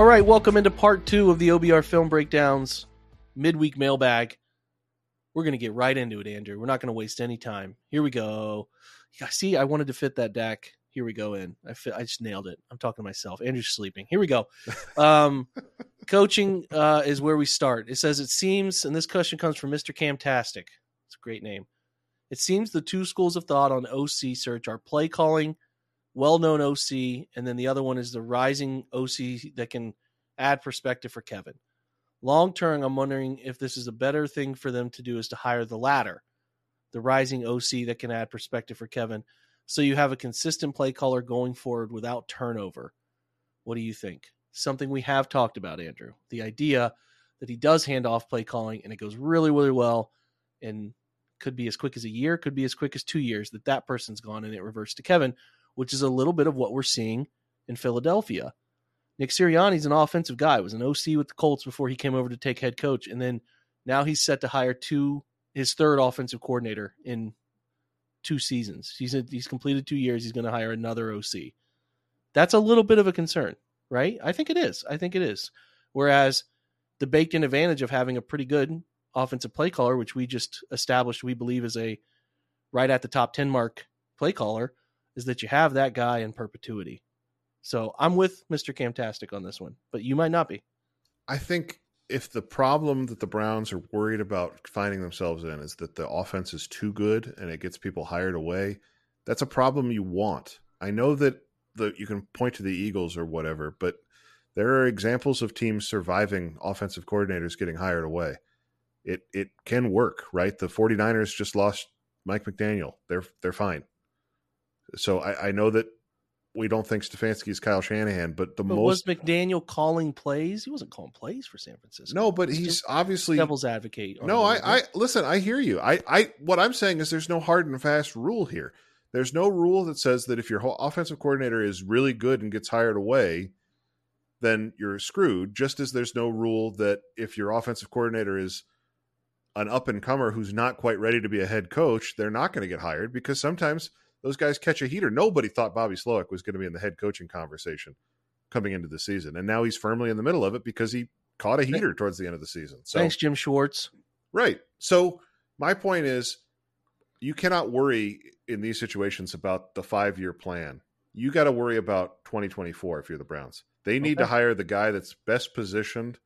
All right, welcome into part two of the OBR film breakdowns midweek mailbag. We're going to get right into it, Andrew. We're not going to waste any time. Here we go. See, I wanted to fit that deck. Here we go in. I fit, I just nailed it. I'm talking to myself. Andrew's sleeping. Here we go. Um, coaching uh, is where we start. It says it seems, and this question comes from Mr. Camtastic. It's a great name. It seems the two schools of thought on OC search are play calling well-known OC, and then the other one is the rising OC that can add perspective for Kevin. Long term, I'm wondering if this is a better thing for them to do is to hire the latter, the rising OC that can add perspective for Kevin, so you have a consistent play caller going forward without turnover. What do you think? Something we have talked about, Andrew. The idea that he does hand off play calling and it goes really, really well, and could be as quick as a year, could be as quick as two years that that person's gone and it reverts to Kevin which is a little bit of what we're seeing in Philadelphia. Nick Sirianni's an offensive guy, was an OC with the Colts before he came over to take head coach, and then now he's set to hire two his third offensive coordinator in two seasons. He's he's completed two years. He's going to hire another OC. That's a little bit of a concern, right? I think it is. I think it is. Whereas the baked in advantage of having a pretty good offensive play caller, which we just established we believe is a right at the top 10 mark play caller, is that you have that guy in perpetuity. So I'm with Mr. Camtastic on this one, but you might not be. I think if the problem that the Browns are worried about finding themselves in is that the offense is too good and it gets people hired away, that's a problem you want. I know that the you can point to the Eagles or whatever, but there are examples of teams surviving offensive coordinators getting hired away. It it can work, right? The 49ers just lost Mike McDaniel. They're they're fine. So I, I know that we don't think Stefanski is Kyle Shanahan, but the but most was McDaniel calling plays? He wasn't calling plays for San Francisco. no, but It's he's obviously devil's advocate. no. I, I listen. I hear you. I, I what I'm saying is there's no hard and fast rule here. There's no rule that says that if your whole offensive coordinator is really good and gets hired away, then you're screwed. Just as there's no rule that if your offensive coordinator is an up and comer who's not quite ready to be a head coach, they're not going to get hired because sometimes those guys catch a heater. Nobody thought Bobby Slowik was going to be in the head coaching conversation coming into the season, and now he's firmly in the middle of it because he caught a heater towards the end of the season. So Thanks, Jim Schwartz. Right. So my point is you cannot worry in these situations about the 5-year plan. You got to worry about 2024 if you're the Browns. They need to hire the guy that's best positioned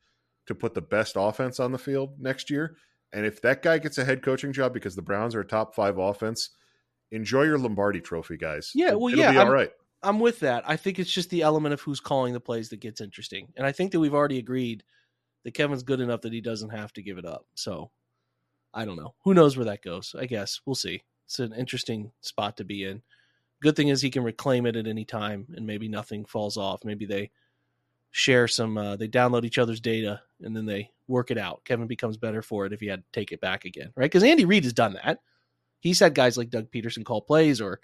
to put the best offense on the field next year. And if that guy gets a head coaching job because the Browns are a top 5 offense, enjoy your Lombardi trophy, guys. Yeah, well, it'll yeah, be all I'm- right. I'm with that. I think it's just the element of who's calling the plays that gets interesting. And I think that we've already agreed that Kevin's good enough that he doesn't have to give it up. So I don't know. Who knows where that goes? I guess we'll see. It's an interesting spot to be in. Good thing is he can reclaim it at any time and maybe nothing falls off. Maybe they share some uh, they download each other's data and then they work it out. Kevin becomes better for it if he had to take it back again, right? Because Andy Reid has done that. He's had guys like Doug Pederson call plays or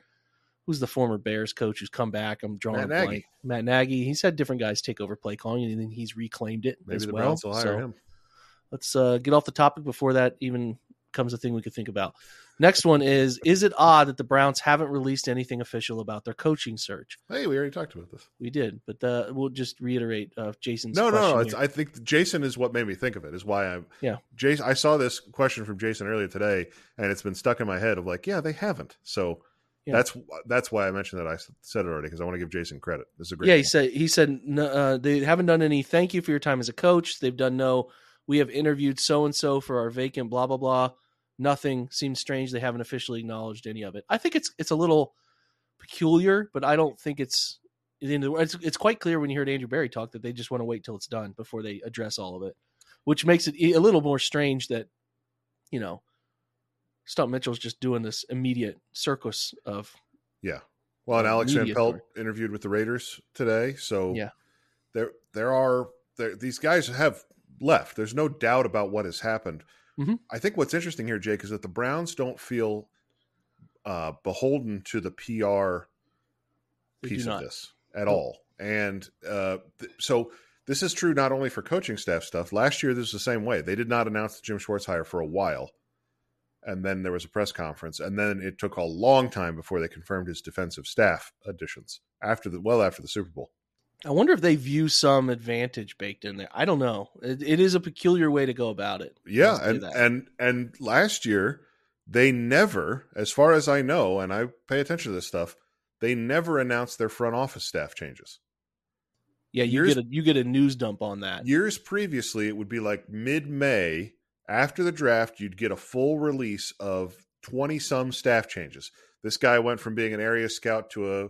who's the former Bears coach who's come back? I'm drawing Matt a blank. Nagy. Matt Nagy. He's had different guys take over play calling, and then he's reclaimed it Maybe as the well. Browns will hire So, him. let's uh, get off the topic before that even comes a thing we could think about. Next one is: Is it odd that the Browns haven't released anything official about their coaching search? Hey, we already talked about this. We did, but uh, we'll just reiterate uh, Jason's. No, no, no. I think Jason is what made me think of it. Is why I'm. Yeah. Jason, I saw this question from Jason earlier today, and it's been stuck in my head of like, yeah, they haven't. So Yeah. that's that's why I mentioned that. I said it already because I want to give Jason credit. This is a great. yeah, he point. said he said uh, they haven't done any. Thank you for your time as a coach. They've done no. We have interviewed so and so for our vacant. Blah blah blah. Nothing seems strange. They haven't officially acknowledged any of it. I think it's it's a little peculiar, but I don't think it's. It's, it's quite clear when you heard Andrew Berry talk that they just want to wait till it's done before they address all of it, which makes it a little more strange that, you know, Stump Mitchell's just doing this immediate circus of Yeah. Well, and Alex Van Pelt story. interviewed with the Raiders today, so Yeah. there there are there these guys have left. There's no doubt about what has happened. Mhm. I think what's interesting here, Jake, is that the Browns don't feel uh, beholden to the PR They piece of this at Nope. all. And uh, th- so this is true not only for coaching staff stuff. Last year, this was the same way. They did not announce the Jim Schwartz hire for a while. And then there was a press conference. And then it took a long time before they confirmed his defensive staff additions after the well after the Super Bowl. I wonder if they view some advantage baked in there. I don't know. It, it is a peculiar way to go about it. Yeah, and and and last year they never, as far as I know, and I pay attention to this stuff, they never announced their front office staff changes. yeah, you years- get a you get a news dump on that. Years previously, it would be like mid May after the draft, you'd get a full release of 20 some staff changes. This guy went from being an area scout to a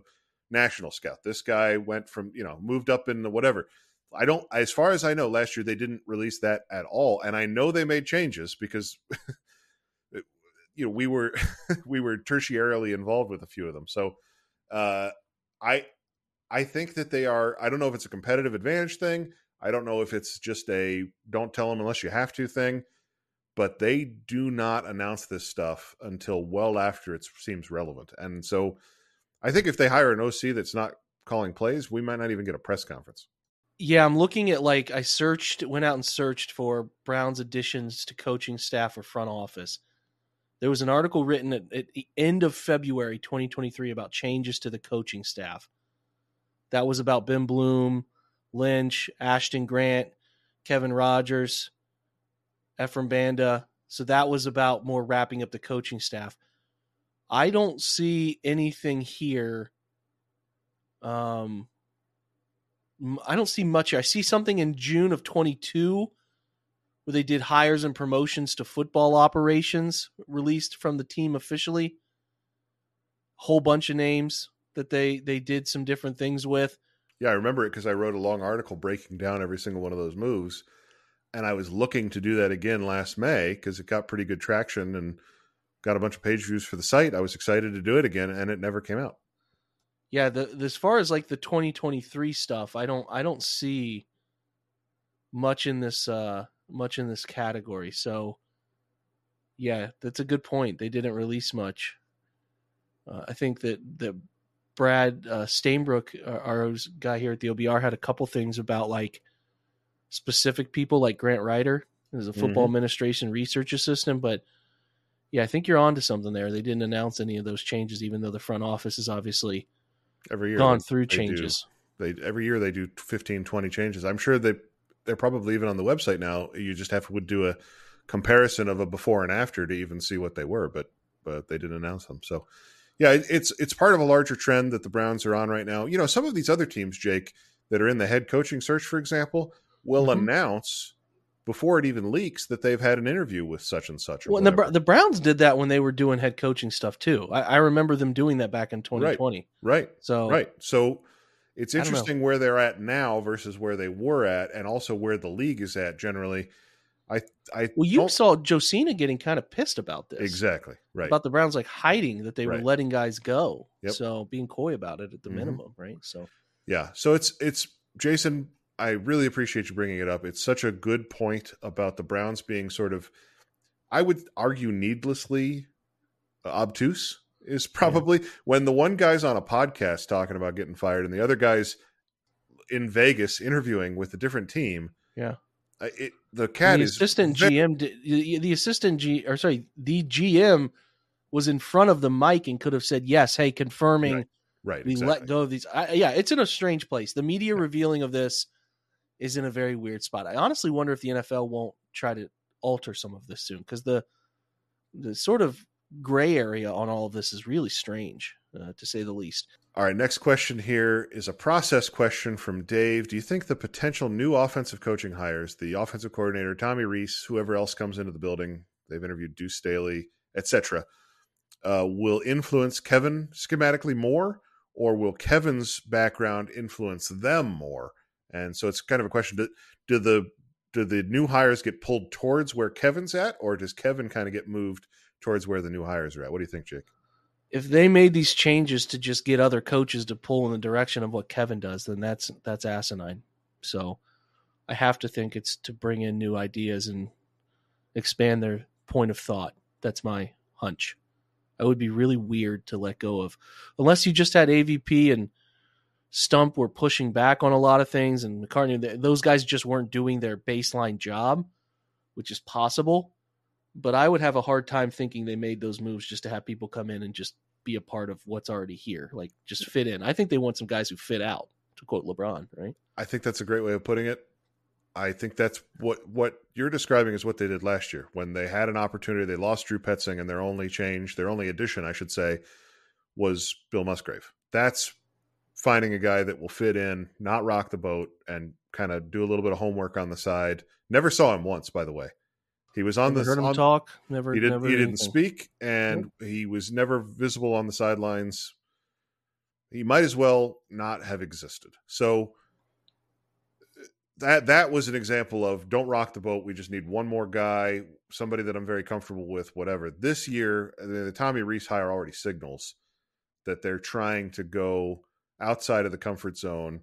national scout. This guy went from, you know, moved up in the whatever. I don't, as far as I know, last year they didn't release that at all. And I know they made changes because, you know, we were, we were tertiarily involved with a few of them. So, uh, I, I think that they are. I don't know if it's a competitive advantage thing. I don't know if it's just a don't tell them unless you have to thing. But they do not announce this stuff until well after it seems relevant. And so I think if they hire an OC that's not calling plays, we might not even get a press conference. Yeah, I'm looking at like I searched, went out and searched for Brown's additions to coaching staff or front office. There was an article written at, at the end of February 2023 about changes to the coaching staff. That was about Ben Bloom, Lynch, Ashton Grant, Kevin Rogers, Ephraim Banda. So that was about more wrapping up the coaching staff. I don't see anything here. Um, I don't see much. I see something in June of 22 where they did hires and promotions to football operations released from the team officially. Whole bunch of names that they they did some different things with. Yeah, I remember it because I wrote a long article breaking down every single one of those moves. And I was looking to do that again last May because it got pretty good traction and got a bunch of page views for the site. I was excited to do it again, and it never came out. Yeah, the, the- as far as like the 2023 stuff, I don't I don't see much in this uh much in this category. So yeah, that's a good point. They didn't release much. Uh, I think that that Brad uh, Stainbrook, our, our guy here at the OBR, had a couple things about like specific people, like Grant Ryder, as a football administration research assistant. But yeah, I think you're onto something there. They didn't announce any of those changes, even though the front office is obviously Every year, gone through they do. changes. They every year they do 15, 20 changes. I'm sure they they're probably even on the website now. You just have to would do a comparison of a before and after to even see what they were, but but they didn't announce them. So yeah, it, it's it's part of a larger trend that the Browns are on right now. You know, some of these other teams, Jake, that are in the head coaching search, for example, will Mhm. announce before it even leaks that they've had an interview with such and such. Or Well, and the, the Browns did that when they were doing head coaching stuff too. I, I remember them doing that back in 2020. right, So right. So it's I don't know. interesting where they're at now versus where they were at, and also where the league is at generally. I I well, you don't- saw Josina getting kind of pissed about this. exactly right. About the Browns like hiding that they were Right. letting guys go. Yep. So being coy about it at the Mhm. minimum, right? So Yeah. So it's it's Jason. I really appreciate you bringing it up. It's such a good point about the Browns being sort of, I would argue, needlessly uh, obtuse. Is probably when the one guy's on a podcast talking about getting fired and the other guy's in Vegas interviewing with a different team. Yeah. Uh, it, the cat the is assistant GM. The assistant G or sorry, the GM was in front of the mic and could have said yes. Hey, confirming Right, right. we exactly. let go of these. I, yeah, it's in a strange place. The media revealing of this is in a very weird spot. I honestly wonder if the NFL won't try to alter some of this soon because the the sort of gray area on all of this is really strange, uh, to say the least. All right, next question here is a process question from Dave. Do you think the potential new offensive coaching hires, the offensive coordinator, Tommy Rees, whoever else comes into the building, they've interviewed Deuce Staley, etc., uh, will influence Kevin schematically more, or will Kevin's background influence them more? And so it's kind of a question: Do, do the do the new hires get pulled towards where Kevin's at, or does Kevin kind of get moved towards where the new hires are at? What do you think, Jake? If they made these changes to just get other coaches to pull in the direction of what Kevin does, then that's that's asinine. So I have to think it's to bring in new ideas and expand their point of thought. That's my hunch. It would be really weird to let go of, unless you just had AVP and Stump were pushing back on a lot of things, and McCartney. th- Those guys just weren't doing their baseline job, which is possible. But I would have a hard time thinking they made those moves just to have people come in and just be a part of what's already here, like just fit in. I think they want some guys who fit out, to quote LeBron, right? I think that's a great way of putting it. I think that's what what you're describing is what they did last year when they had an opportunity. They lost Drew Petzing, and their only change, their only addition, I should say, was Bill Musgrave. That's finding a guy that will fit in, not rock the boat, and kind of do a little bit of homework on the side. Never saw him once, by the way. He was on Never the heard him on- talk. Never. he didn't. never He didn't speak, and he was never visible on the sidelines. He might as well not have existed. So that that was an example of don't rock the boat. We just need one more guy, somebody that I'm very comfortable with. Whatever. This year, the Tommy Rees hire already signals that they're trying to go outside of the comfort zone,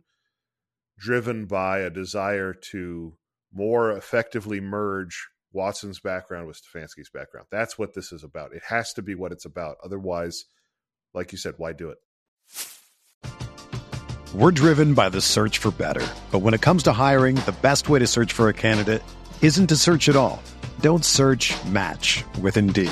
driven by a desire to more effectively merge Watson's background with Stefanski's background. That's what this is about. It has to be what it's about. Otherwise, like you said, why do it? We're driven by the search for better. But when it comes to hiring, the best way to search for a candidate isn't to search at all. Don't search match with Indeed.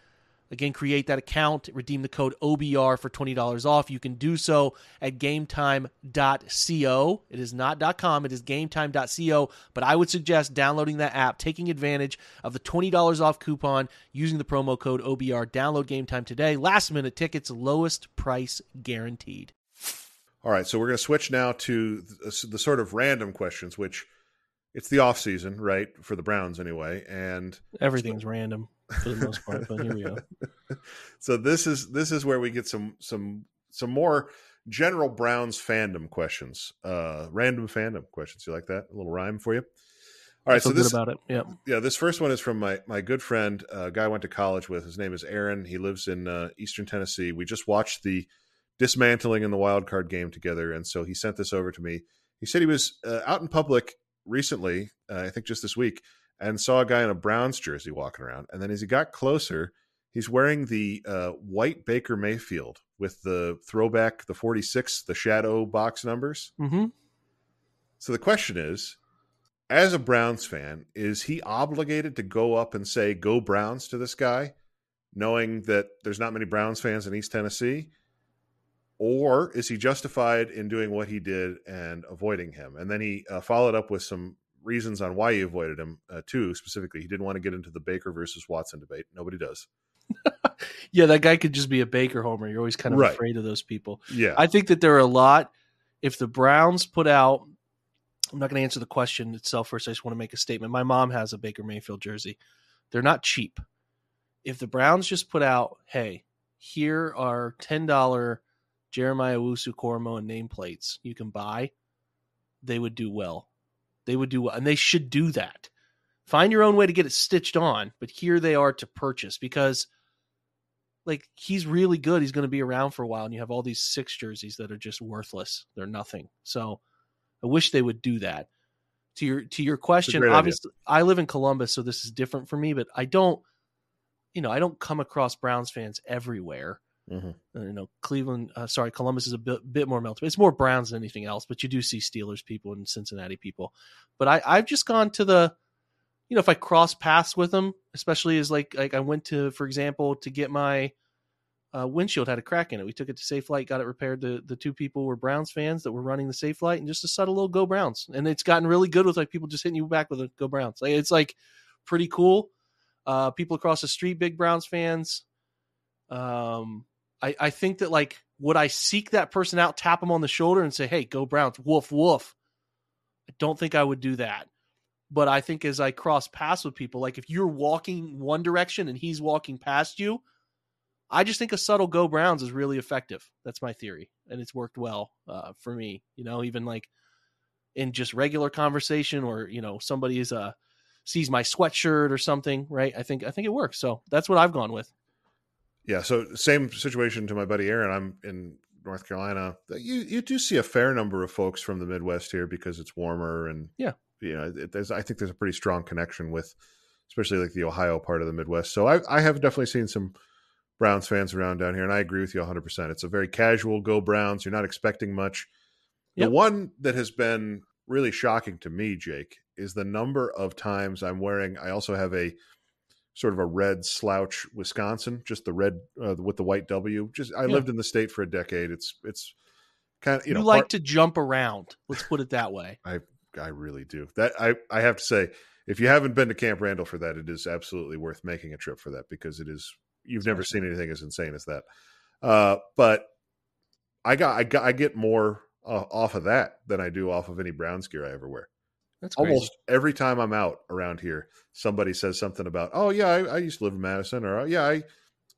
Again, create that account, redeem the code OBR for $20 off. You can do so at gametime.co. It is not .com, it is gametime.co, but I would suggest downloading that app, taking advantage of the $20 off coupon using the promo code OBR. Download GameTime today. Last minute tickets, lowest price guaranteed. All right, so we're going to switch now to the, the sort of random questions which it's the off season, right, for the Browns anyway, and everything's so, random for the most part. but here we go. So this is this is where we get some some some more general Browns fandom questions. Uh random fandom questions. You like that? A little rhyme for you. All right, so this about it. Yeah, yeah. This first one is from my my good friend, a uh, guy I went to college with. His name is Aaron. He lives in uh, Eastern Tennessee. We just watched the dismantling in the wild card game together, and so he sent this over to me. He said he was uh, out in public recently, uh, I think just this week, and saw a guy in a Browns jersey walking around. And then as he got closer, he's wearing the uh, white Baker Mayfield with the throwback, the 46, the shadow box numbers. Mm-hmm. So the question is, as a Browns fan, is he obligated to go up and say "Go Browns" to this guy, knowing that there's not many Browns fans in East Tennessee? Or is he justified in doing what he did and avoiding him? And then he uh, followed up with some reasons on why you avoided him uh, too. Specifically, he didn't want to get into the Baker versus Watson debate. Nobody does. yeah, that guy could just be a Baker homer. You're always kind of right. afraid of those people. Yeah, I think that there are a lot. If the Browns put out, I'm not going to answer the question itself first. I just want to make a statement. My mom has a Baker Mayfield jersey. They're not cheap. If the Browns just put out, hey, here are ten dollar Jeremiah Owusu-Koramoah nameplates you can buy, they would do well. They would do well, and they should do that. Find your own way to get it stitched on, but here they are to purchase because like he's really good. He's going to be around for a while, and you have all these six jerseys that are just worthless. They're nothing. So I wish they would do that. To your to your question, obviously idea. I live in Columbus, so this is different for me, but I don't you know, I don't come across Browns fans everywhere. Mm-hmm. Uh, you know, Cleveland, uh, sorry, Columbus is a bit, bit more melted. It's more Browns than anything else, but you do see Steelers people and Cincinnati people. But I, I've just gone to the, you know, if I cross paths with them, especially as like like I went to, for example, to get my uh, windshield had a crack in it. We took it to Safelite, got it repaired. The the two people were Browns fans that were running the Safelite, and just a subtle little Go Browns. And it's gotten really good with like people just hitting you back with a Go Browns. Like it's like pretty cool. Uh, people across the street, big Browns fans. Um, I, I think that like would I seek that person out, tap him on the shoulder, and say, "Hey, go Browns, woof woof." I don't think I would do that, but I think as I cross paths with people, like if you're walking one direction and he's walking past you, I just think a subtle "Go Browns" is really effective. That's my theory, and it's worked well uh, for me. You know, even like in just regular conversation, or you know, somebody is uh sees my sweatshirt or something, right? I think I think it works. So that's what I've gone with. Yeah, so same situation to my buddy Aaron. I'm in North Carolina. You you do see a fair number of folks from the Midwest here because it's warmer and yeah, you know, it, there's I think there's a pretty strong connection with, especially like the Ohio part of the Midwest. So I I have definitely seen some Browns fans around down here, and I agree with you 100. percent It's a very casual go Browns. You're not expecting much. Yep. The one that has been really shocking to me, Jake, is the number of times I'm wearing. I also have a sort of a red slouch Wisconsin, just the red uh, with the white W. Just I yeah. lived in the state for a decade. It's it's kind of you, you know like part, to jump around. Let's put it that way. I I really do. That I I have to say if you haven't been to Camp Randall for that, it is absolutely worth making a trip for that because it is you've never seen anything as insane as that. Uh, but I got I got I get more uh, off of that than I do off of any Browns gear I ever wear. That's crazy. Almost every time I'm out around here, somebody says something about, "Oh yeah, I, I used to live in Madison," or "Oh yeah, I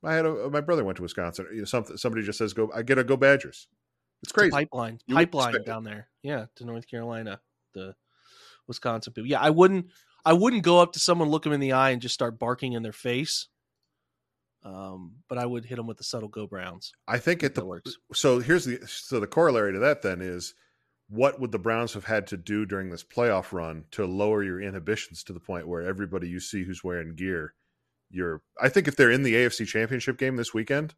I had a my brother went to Wisconsin." You know, something somebody just says, "Go, I get a go Badgers." It's It's crazy. pipeline, You pipeline down there. Yeah, to North Carolina, the Wisconsin people. Yeah, I wouldn't. I wouldn't go up to someone, look them in the eye, and just start barking in their face. Um, but I would hit them with the subtle "Go Browns." I think it the works. so here's the so the corollary to that then is what would the Browns have had to do during this playoff run to lower your inhibitions to the point where everybody you see who's wearing gear, you're I think if they're in the AFC championship game this weekend,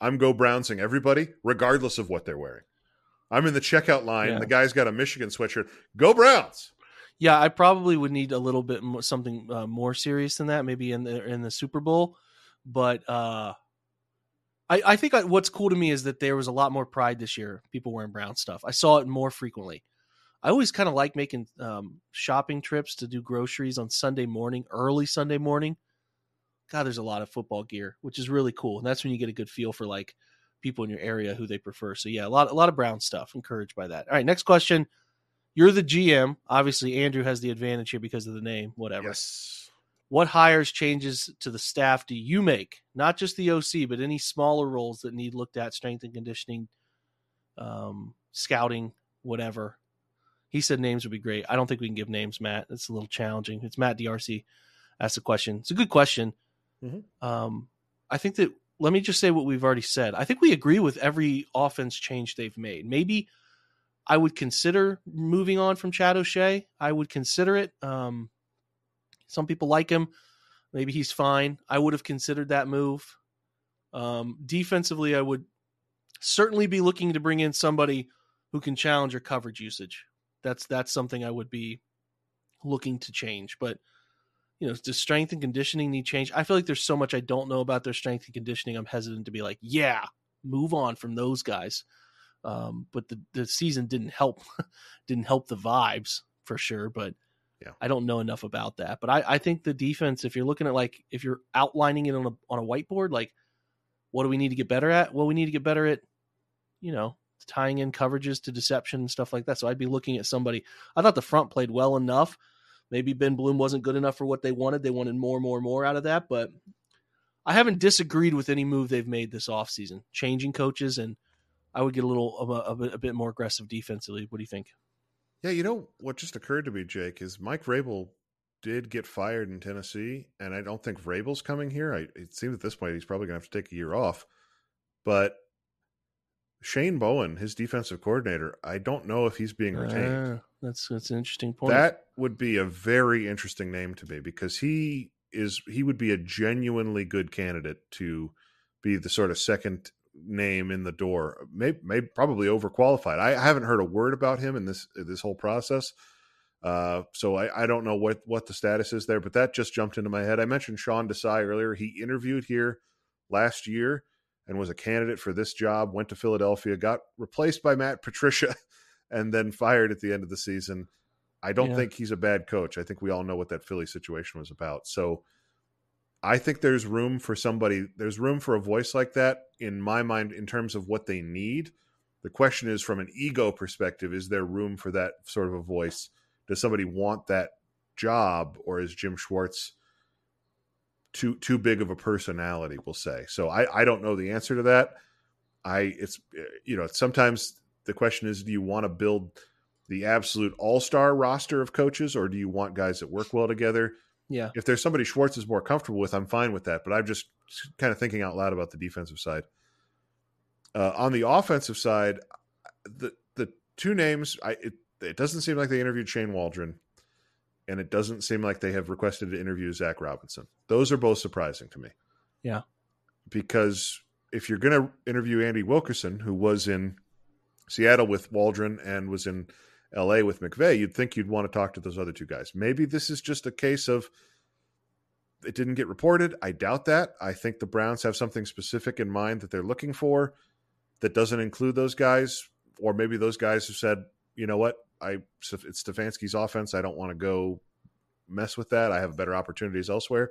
I'm go Brownsing everybody, regardless of what they're wearing. I'm in the checkout line, Yeah. the guy's got a Michigan sweatshirt. Go Browns. Yeah, I probably would need a little bit more, something uh, more serious than that, maybe in the in the Super Bowl. But uh, I I think I, what's cool to me is that there was a lot more pride this year. People wearing brown stuff. I saw it more frequently. I always kind of like making um, shopping trips to do groceries on Sunday morning, early Sunday morning. God, there's a lot of football gear, which is really cool, and that's when you get a good feel for like people in your area who they prefer. So yeah, a lot a lot of brown stuff. Encouraged by that. All right, next question. You're the GM. Obviously, Andrew has the advantage here because of the name. Whatever. Yes. What hires changes to the staff do you make? Not just the OC, but any smaller roles that need looked at, strength and conditioning, um, scouting, whatever. He said names would be great. I don't think we can give names, Matt. It's a little challenging. It's Matt DRC asked the question. It's a good question. Mhm. Um, I think that let me just say what we've already said. I think we agree with every offense change they've made. Maybe I would consider moving on from Chad O'Shea. I would consider it. Um, some people like him. Maybe he's fine. I would have considered that move. Um, defensively, I would certainly be looking to bring in somebody who can challenge your coverage usage. That's that's something I would be looking to change. But you know, does strength and conditioning need change? I feel like there's so much I don't know about their strength and conditioning. I'm hesitant to be like, yeah, move on from those guys. Um, but the the season didn't help didn't help the vibes for sure. But Yeah. I don't know enough about that. But I, I think the defense, if you're looking at like if you're outlining it on a on a whiteboard, like what do we need to get better at? Well, we need to get better at, you know, tying in coverages to deception and stuff like that. So I'd be looking at somebody. I thought the front played well enough. Maybe Ben Bloom wasn't good enough for what they wanted. They wanted more, more, more out of that. But I haven't disagreed with any move they've made this offseason, changing coaches, and I would get a little a, a, a bit more aggressive defensively. What do you think? Yeah, you know what just occurred to me, Jake, is Mike Vrabel did get fired in Tennessee, and I don't think Vrabel's coming here. I, it seems at this point he's probably going to have to take a year off. But Shane Bowen, his defensive coordinator, I don't know if he's being retained. Ah, that's that's an interesting point. that would be a very interesting name to me because he is he would be a genuinely good candidate to be the sort of second name in the door. Maybe, maybe probably overqualified. I haven't heard a word about him in this this whole process. Uh, so I, I don't know what what the status is there, but that just jumped into my head. I mentioned Sean Desai earlier. He interviewed here last year and was a candidate for this job. Went to Philadelphia, got replaced by Matt Patricia, and then fired at the end of the season. I don't Yeah. think he's a bad coach. I think we all know what that Philly situation was about. So I think there's room for somebody, there's room for a voice like that in my mind in terms of what they need. The question is from an ego perspective, is there room for that sort of a voice? Does somebody want that job or is Jim Schwartz too too big of a personality, we'll say. So I, I don't know the answer to that. I it's you know, sometimes the question is do you want to build the absolute all-star roster of coaches or do you want guys that work well together? Yeah, if there's somebody Schwartz is more comfortable with, I'm fine with that. But I'm just kind of thinking out loud about the defensive side. Uh, on the offensive side, the the two names, I it, it doesn't seem like they interviewed Shane Waldron, and it doesn't seem like they have requested to interview Zac Robinson. Those are both surprising to me. Yeah. because if you're going to interview Andy Dickerson, who was in Seattle with Waldron and was in LA with McVay, you'd think you'd want to talk to those other two guys. Maybe this is just a case of it didn't get reported. I doubt that. I think the Browns have something specific in mind that they're looking for that doesn't include those guys, or maybe those guys have said, you know what, I it's Stefanski's offense. I don't want to go mess with that. I have better opportunities elsewhere.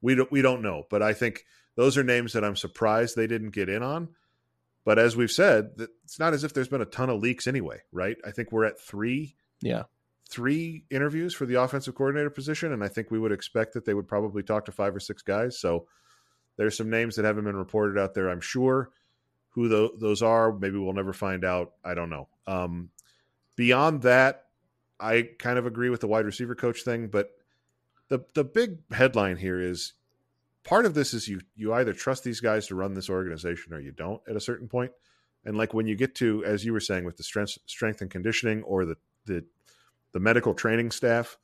We don't we don't know, but I think those are names that I'm surprised they didn't get in on. But as we've said, it's not as if there's been a ton of leaks anyway, right? I think we're at three, yeah, three interviews for the offensive coordinator position, and I think we would expect that they would probably talk to five or six guys. So there's some names that haven't been reported out there. I'm sure who those are. Maybe we'll never find out. I don't know. Um, beyond that, I kind of agree with the wide receiver coach thing, but the the big headline here is part of this is you you either trust these guys to run this organization or you don't at a certain point. And like when you get to, as you were saying, with the strength strength and conditioning or the the the medical training staff,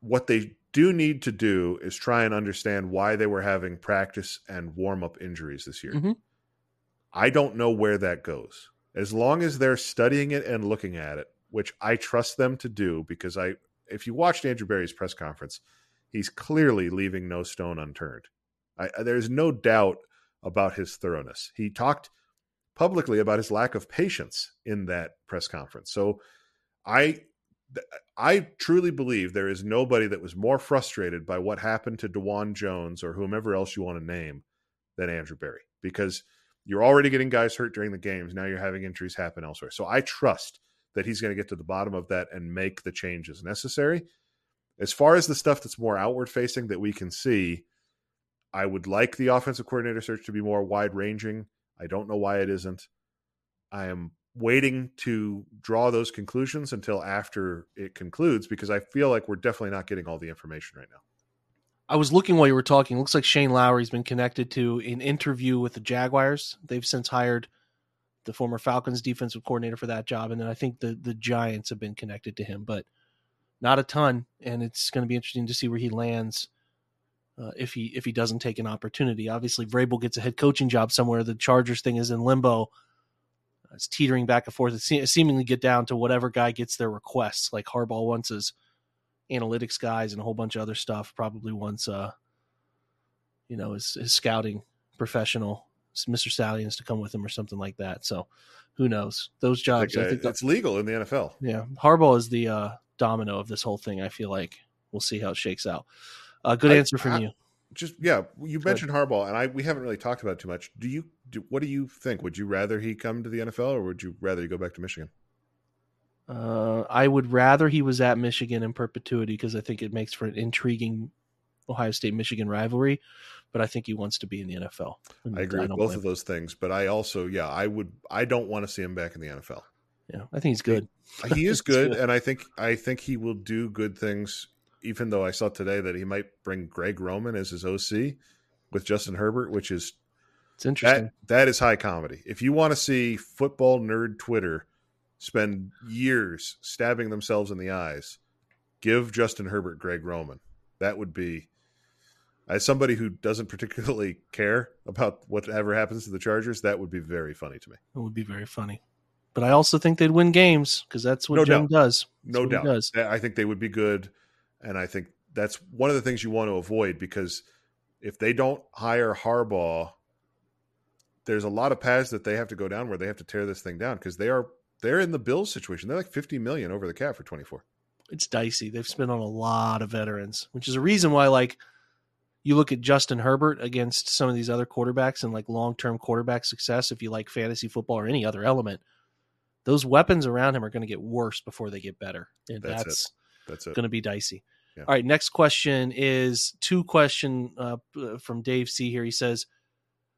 what they do need to do is try and understand why they were having practice and warm up injuries this year. Mm-hmm. I don't know where that goes. As long as they're studying it and looking at it, which I trust them to do because I if you watched Andrew Berry's press conference, he's clearly leaving no stone unturned. I, there's no doubt about his thoroughness. He talked publicly about his lack of patience in that press conference. So I I truly believe there is nobody that was more frustrated by what happened to Dawand Jones or whomever else you want to name than Andrew Berry because you're already getting guys hurt during the games. Now you're having injuries happen elsewhere. So I trust that he's going to get to the bottom of that and make the changes necessary. As far as the stuff that's more outward facing that we can see, I would like the offensive coordinator search to be more wide ranging. I don't know why it isn't. I am waiting to draw those conclusions until after it concludes because I feel like we're definitely not getting all the information right now. I was looking while you were talking. It looks like Shane Lowry's been connected to an interview with the Jaguars. They've since hired the former Falcons defensive coordinator for that job, and then I think the the Giants have been connected to him, but not a ton. And it's going to be interesting to see where he lands uh, if he if he doesn't take an opportunity. Obviously, Vrabel gets a head coaching job somewhere. The Chargers thing is in limbo. It's teetering back and forth. It seemingly get down to whatever guy gets their requests. Like Harbaugh wants his analytics guys and a whole bunch of other stuff. Probably wants, uh, you know, his, his scouting professional, Mr. Stalions, to come with him or something like that. So who knows? Those jobs, I think that's legal in the NFL. Yeah, Harbaugh is the uh, domino of this whole thing. I feel like we'll see how it shakes out. Uh, good I, answer from I, you. Just yeah, you mentioned Harbaugh, and I we haven't really talked about it too much. Do you? Do, what do you think? Would you rather he come to the NFL, or would you rather he go back to Michigan? Uh, I would rather he was at Michigan in perpetuity because I think it makes for an intriguing Ohio State Michigan rivalry. But I think he wants to be in the NFL. I agree I with both of those things. But I also, yeah, I would. I don't want to see him back in the NFL. Yeah, I think he's good. He, he is good, and I think I think he will do good things. Even though I saw today that he might bring Greg Roman as his OC with Justin Herbert, which is it's interesting. That, that is high comedy. If you want to see football nerd Twitter spend years stabbing themselves in the eyes, give Justin Herbert Greg Roman. That would be, as somebody who doesn't particularly care about whatever happens to the Chargers, that would be very funny to me. It would be very funny. But I also think they'd win games because that's what no Jim doubt. does. That's no doubt. Does. I think they would be good. And I think that's one of the things you want to avoid because if they don't hire Harbaugh, there's a lot of paths that they have to go down where they have to tear this thing down because they are they're in the Bills situation. They're like 50 million over the cap for 24. It's dicey. They've spent on a lot of veterans, which is a reason why like you look at Justin Herbert against some of these other quarterbacks and like long-term quarterback success if you like fantasy football or any other element. Those weapons around him are going to get worse before they get better. And that's that's, it. that's it. going to be dicey. Yeah. All right, next question is two question uh, from Dave C here. He says,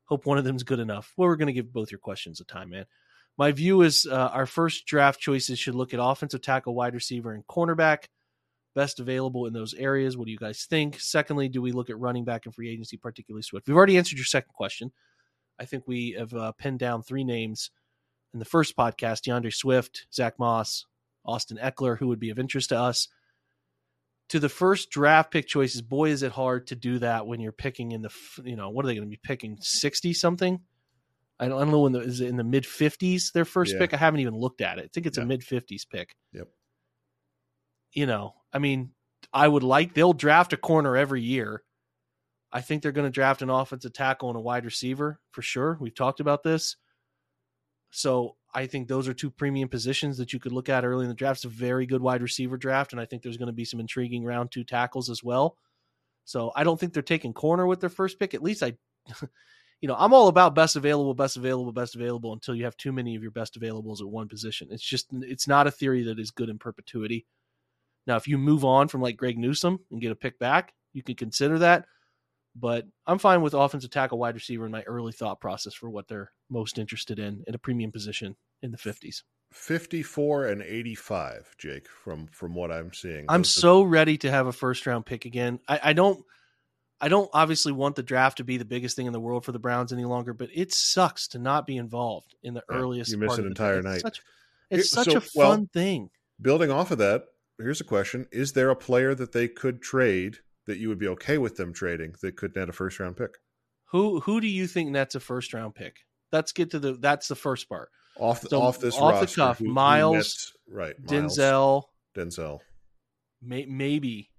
"Hope one of them's good enough." Well, we're going to give both your questions a time, man my view is uh, our first draft choices should look at offensive tackle, wide receiver, and cornerback, best available in those areas. What do you guys think? Secondly, do we look at running back and free agency, particularly Swift? We've already answered your second question. I think we have uh, pinned down three names in the first podcast: D'Andre Swift, Zack Moss, Austin Ekeler, who would be of interest to us. To the first draft pick choices, boy, is it hard to do that when you're picking in the, you know, what are they going to be picking? Sixty something I don't, I don't know when the, is it in the mid fifties their first yeah. pick. I haven't even looked at it. I think it's yeah. a mid fifties pick. Yep. You know, I mean, I would like they'll draft a corner every year. I think they're going to draft an offensive tackle and a wide receiver for sure. We've talked about this. So I think those are two premium positions that you could look at early in the draft. It's a very good wide receiver draft, and I think there's going to be some intriguing round two tackles as well. So I don't think they're taking corner with their first pick. At least I, you know, I'm all about best available, best available, best available until you have too many of your best availables at one position. It's just it's not a theory that is good in perpetuity. Now, if you move on from like Greg Newsome and get a pick back, you can consider that. But I'm fine with offensive tackle, wide receiver in my early thought process for what they're most interested in in a premium position in the 50s. 54 and 85, Jake, from from what I'm seeing. I'm Those are- so ready to have a first round pick again. I, I don't I don't obviously want the draft to be the biggest thing in the world for the Browns any longer, but it sucks to not be involved in the Yeah, earliest. you miss part an entire night. It's such, it's Here- such so- a fun well, thing. building off of that. Here's a question: Is there a player that they could trade that you would be okay with them trading that could net a first round pick Who who do you think nets a first round pick? Let's get to the that's the first part. off the, So, off this off the roster? cuff, who- who Myles, nets- right? Myles, Denzel, Denzel. may, maybe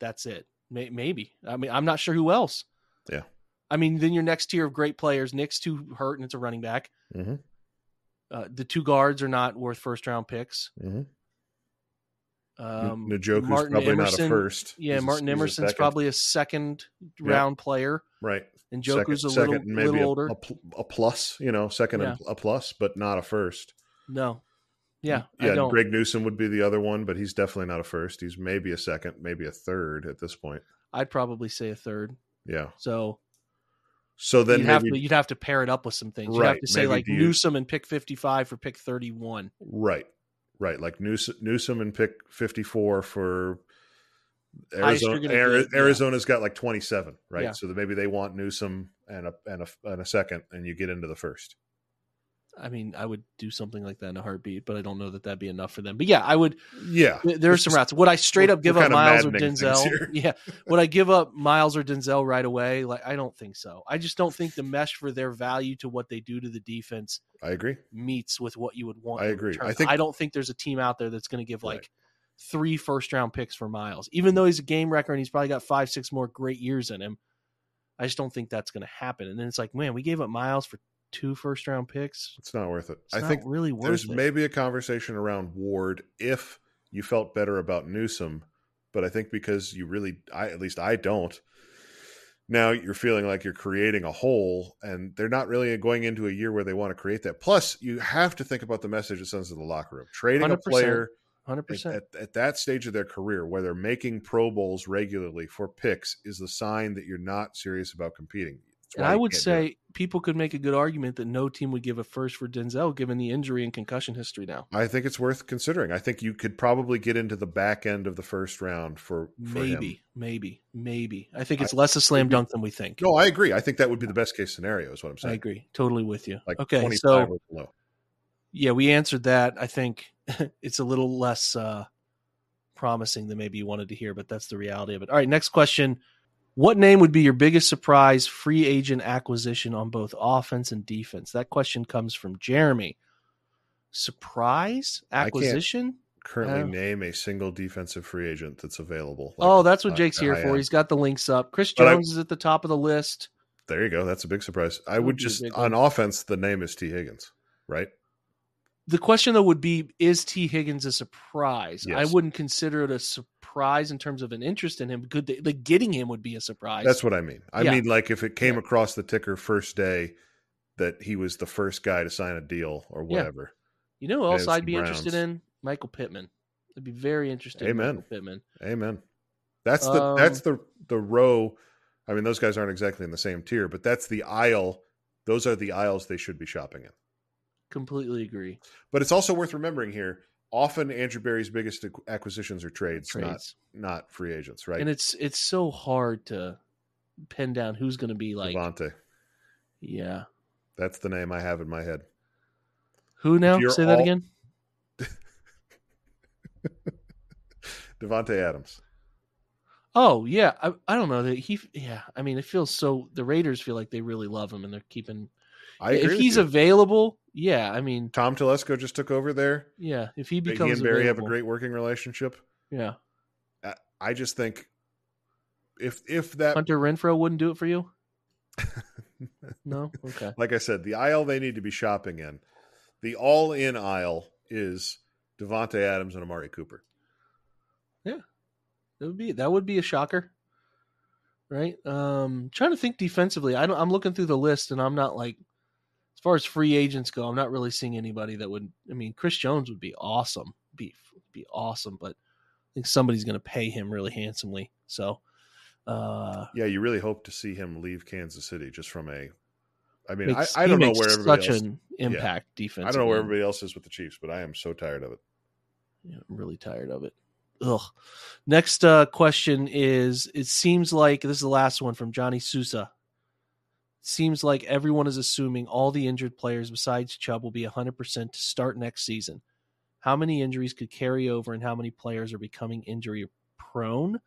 that's it. May, maybe. I mean, I'm not sure who else. Yeah. I mean, then your next tier of great players, Nick's too hurt and it's a running back. hmm Uh, the two guards are not worth first round picks. hmm Um, Njoku's Martin probably not a Emerson- first. Yeah, He's Martin a Emerson's second. probably a second round player, right. and Second- Joku's a second, little, maybe little older. A, a plus, you know, second and a plus, but not a first. no, yeah, yeah. I don't. Greg Newsome would be the other one, but he's definitely not a first. He's maybe a second, maybe a third at this point. I'd probably say a third. Yeah. So So then you'd have to you'd have to pair it up with some things. Right, You have to say like you- Newsome and pick fifty five for pick thirty one. Right, right. Like Newsome, Newsome and pick fifty four for Arizona. Ari- get, yeah. Arizona's got like twenty seven, right? Yeah. So that maybe they want Newsome and a and a and a second, and you get into the first. I mean, I would do something like that in a heartbeat, but I don't know that that'd be enough for them. But yeah, I would. Yeah, th- There are some routes. Would I straight up give up Myles or Denzel? Yeah. Would I give up Myles or Denzel right away? Like, I don't think so. I just don't think the mesh for their value to what they do to the defense I agree. meets with what you would want. I agree. I think- I don't think there's a team out there that's going to give like Right. three first round picks for Myles, even though he's a game wrecker and he's probably got five, six more great years in him. I just don't think that's going to happen. And then it's like, man, we gave up Myles for two first round picks. It's not worth it. It's I think really worth there's it. maybe a conversation around Ward if you felt better about Newsome, but I think because you really, I at least I don't. Now you're feeling like you're creating a hole, and they're not really going into a year where they want to create that. Plus, you have to think about the message it sends to the locker room. Trading a 100%. player hundred percent. at, at that stage of their career, where they're making Pro Bowls regularly for picks, is the sign that you're not serious about competing. And I would can't do it. say people could make a good argument that no team would give a first for Denzel given the injury and concussion history now. I think it's worth considering. I think you could probably get into the back end of the first round for, for him. Maybe, maybe, maybe. I think it's less a slam dunk than we think. No, I agree. I think that would be the best case scenario. Is what I'm saying. I agree. Totally with you. Like okay, so yeah, we answered that. I think it's a little less uh, promising than maybe you wanted to hear, but that's the reality of it. All right, next question. What name would be your biggest surprise free agent acquisition on both offense and defense? That question comes from Jeremy. Surprise acquisition? Currently, Uh, name a single defensive free agent that's available. Like, oh, that's what uh, Jake's here I for. am. He's got the links up. Chris But I- Jones is at the top of the list. There you go. That's a big surprise. I would just on offense. The name is Tee Higgins, right? The question though would be: Is Tee Higgins a surprise? I wouldn't consider it a surprise in terms of an interest in him. Good, like getting him would be a surprise. That's what I mean. I Yeah. mean, like if it came Yeah. across the ticker first day that he was the first guy to sign a deal or Yeah. whatever. you know who else I'd be interested in? Michael Pittman. I'd be very interested. Amen. in Pittman. Amen. That's the Um, that's the the row. I mean, those guys aren't exactly in the same tier, but that's the aisle. Those are the aisles they should be shopping in. Completely agree. But it's also worth remembering here. Often Andrew Berry's biggest acquisitions are trades, Trades. not not free agents, right? And it's it's so hard to pin down who's going to be like. Davante. Yeah. That's the name I have in my head. Who now? Say that again. Davante Adams. Oh yeah, I, I don't know that he. Yeah, I mean, it feels so. The Raiders feel like they really love him, and they're keeping. I if he's you. available, yeah. I mean, Tom Telesco just took over there. yeah. If he becomes, He and Berry have a great working relationship. Yeah, I just think if if that Hunter Renfrow wouldn't do it for you. no, okay. like I said, the aisle they need to be shopping in. the all in aisle is Davante Adams and Amari Cooper. Yeah, that would be that would be a shocker, right? Um, trying to think defensively. I don't. I'm looking through the list, and I'm not like, as far as free agents go, I'm not really seeing anybody that would. I mean, Chris Jones would be awesome. Be be awesome, but I think somebody's going to pay him really handsomely. So, uh, Yeah, you really hope to see him leave Kansas City just from a. I mean, I, makes- I he don't know where everybody such else. an impact defense. I don't know where everybody else is with the Chiefs, but I am so tired of it. Yeah, I'm really tired of it. Ugh. Next uh, question is: It seems like this is the last one from Johnny Sousa. Seems like everyone is assuming all the injured players besides Chubb will be 100% to start next season. How many injuries could carry over, and how many players are becoming injury prone?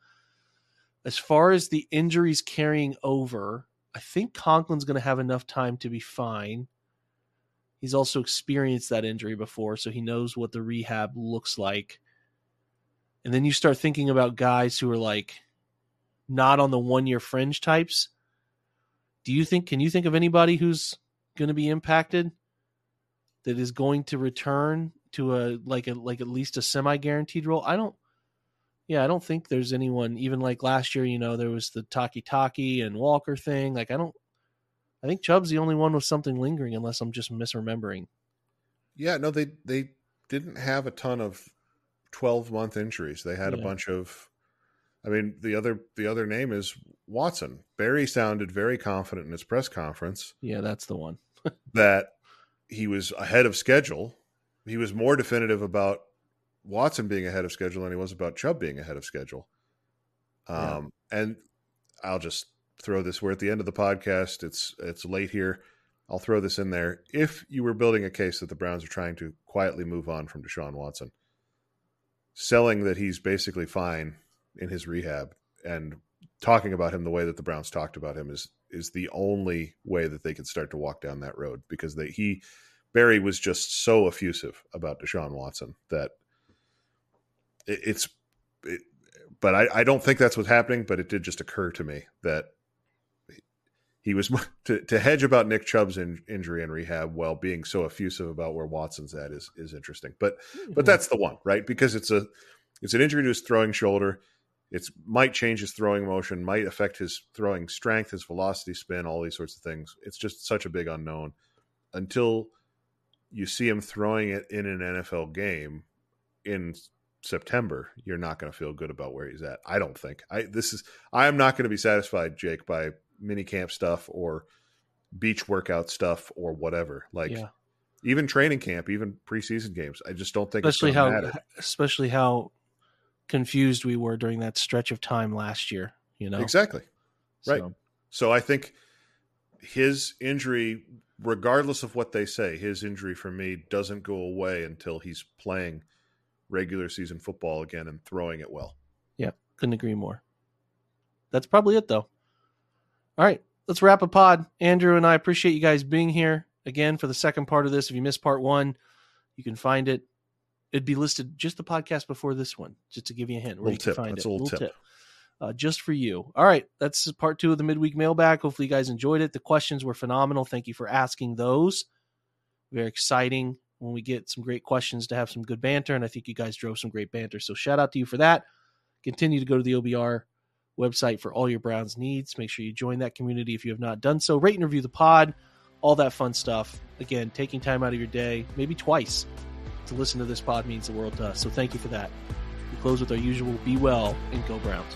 As far as the injuries carrying over, I think Conklin's going to have enough time to be fine. He's also experienced that injury before, so he knows what the rehab looks like. And then you start thinking about guys who are like not on the one year fringe types. Do you think, can you think of anybody who's going to be impacted that is going to return to a, like a, like at least a semi guaranteed role? I don't, yeah, I don't think there's anyone, even like last year, you know, there was the Takitaki and Walker thing. Like, I don't, I think Chubb's the only one with something lingering, unless I'm just misremembering. Yeah, no, they they didn't have a ton of twelve month injuries. They had a bunch of. I mean, the other the other name is Watson. Berry sounded very confident in his press conference Yeah, that's the one. that he was ahead of schedule. He was more definitive about Watson being ahead of schedule than he was about Chubb being ahead of schedule. Yeah. Um, and I'll just throw this. We're at the end of the podcast. It's it's late here. I'll throw this in there. If you were building a case that the Browns are trying to quietly move on from Deshaun Watson, selling that he's basically fine in his rehab and talking about him the way that the Browns talked about him is is the only way that they could start to walk down that road because they he Berry was just so effusive about Deshaun Watson that it, it's it, but I, I don't think that's what's happening but it did just occur to me that he was to, to hedge about Nick Chubb's in, injury and rehab while being so effusive about where Watson's at is is interesting. But but hmm. that's the one right? Because it's a it's an injury to his throwing shoulder it's might change his throwing motion might affect his throwing strength his velocity spin all these sorts of things it's just such a big unknown until you see him throwing it in an nfl game in september you're not going to feel good about where he's at i don't think i this is i am not going to be satisfied jake by mini camp stuff or beach workout stuff or whatever like yeah. even training camp even preseason games i just don't think especially it's how matter. especially how confused we were during that stretch of time last year you know? Exactly. Right. So, So I think his injury, regardless of what they say, his injury for me doesn't go away until he's playing regular season football again and throwing it well. Yeah, couldn't agree more. That's probably it though. All right let's wrap a pod. Andrew and i appreciate you guys being here. Again for the second part of this if you missed part one you can find it it'd be listed just the podcast before this one just to give you a hint where you can tip. find That's it a little tip. uh, just for you. All right, that's part two of the midweek mailbag. Hopefully, you guys enjoyed it. The questions were phenomenal. Thank you for asking those. Very exciting when we get some great questions to have some good banter, and I think you guys drove some great banter. So, shout out to you for that. Continue to go to the OBR website for all your Browns needs. Make sure you join that community if you have not done so. Rate and review the pod, all that fun stuff. Again, taking time out of your day, maybe twice, to listen to this pod means the world to us. So, thank you for that. We close with our usual be well and go Browns.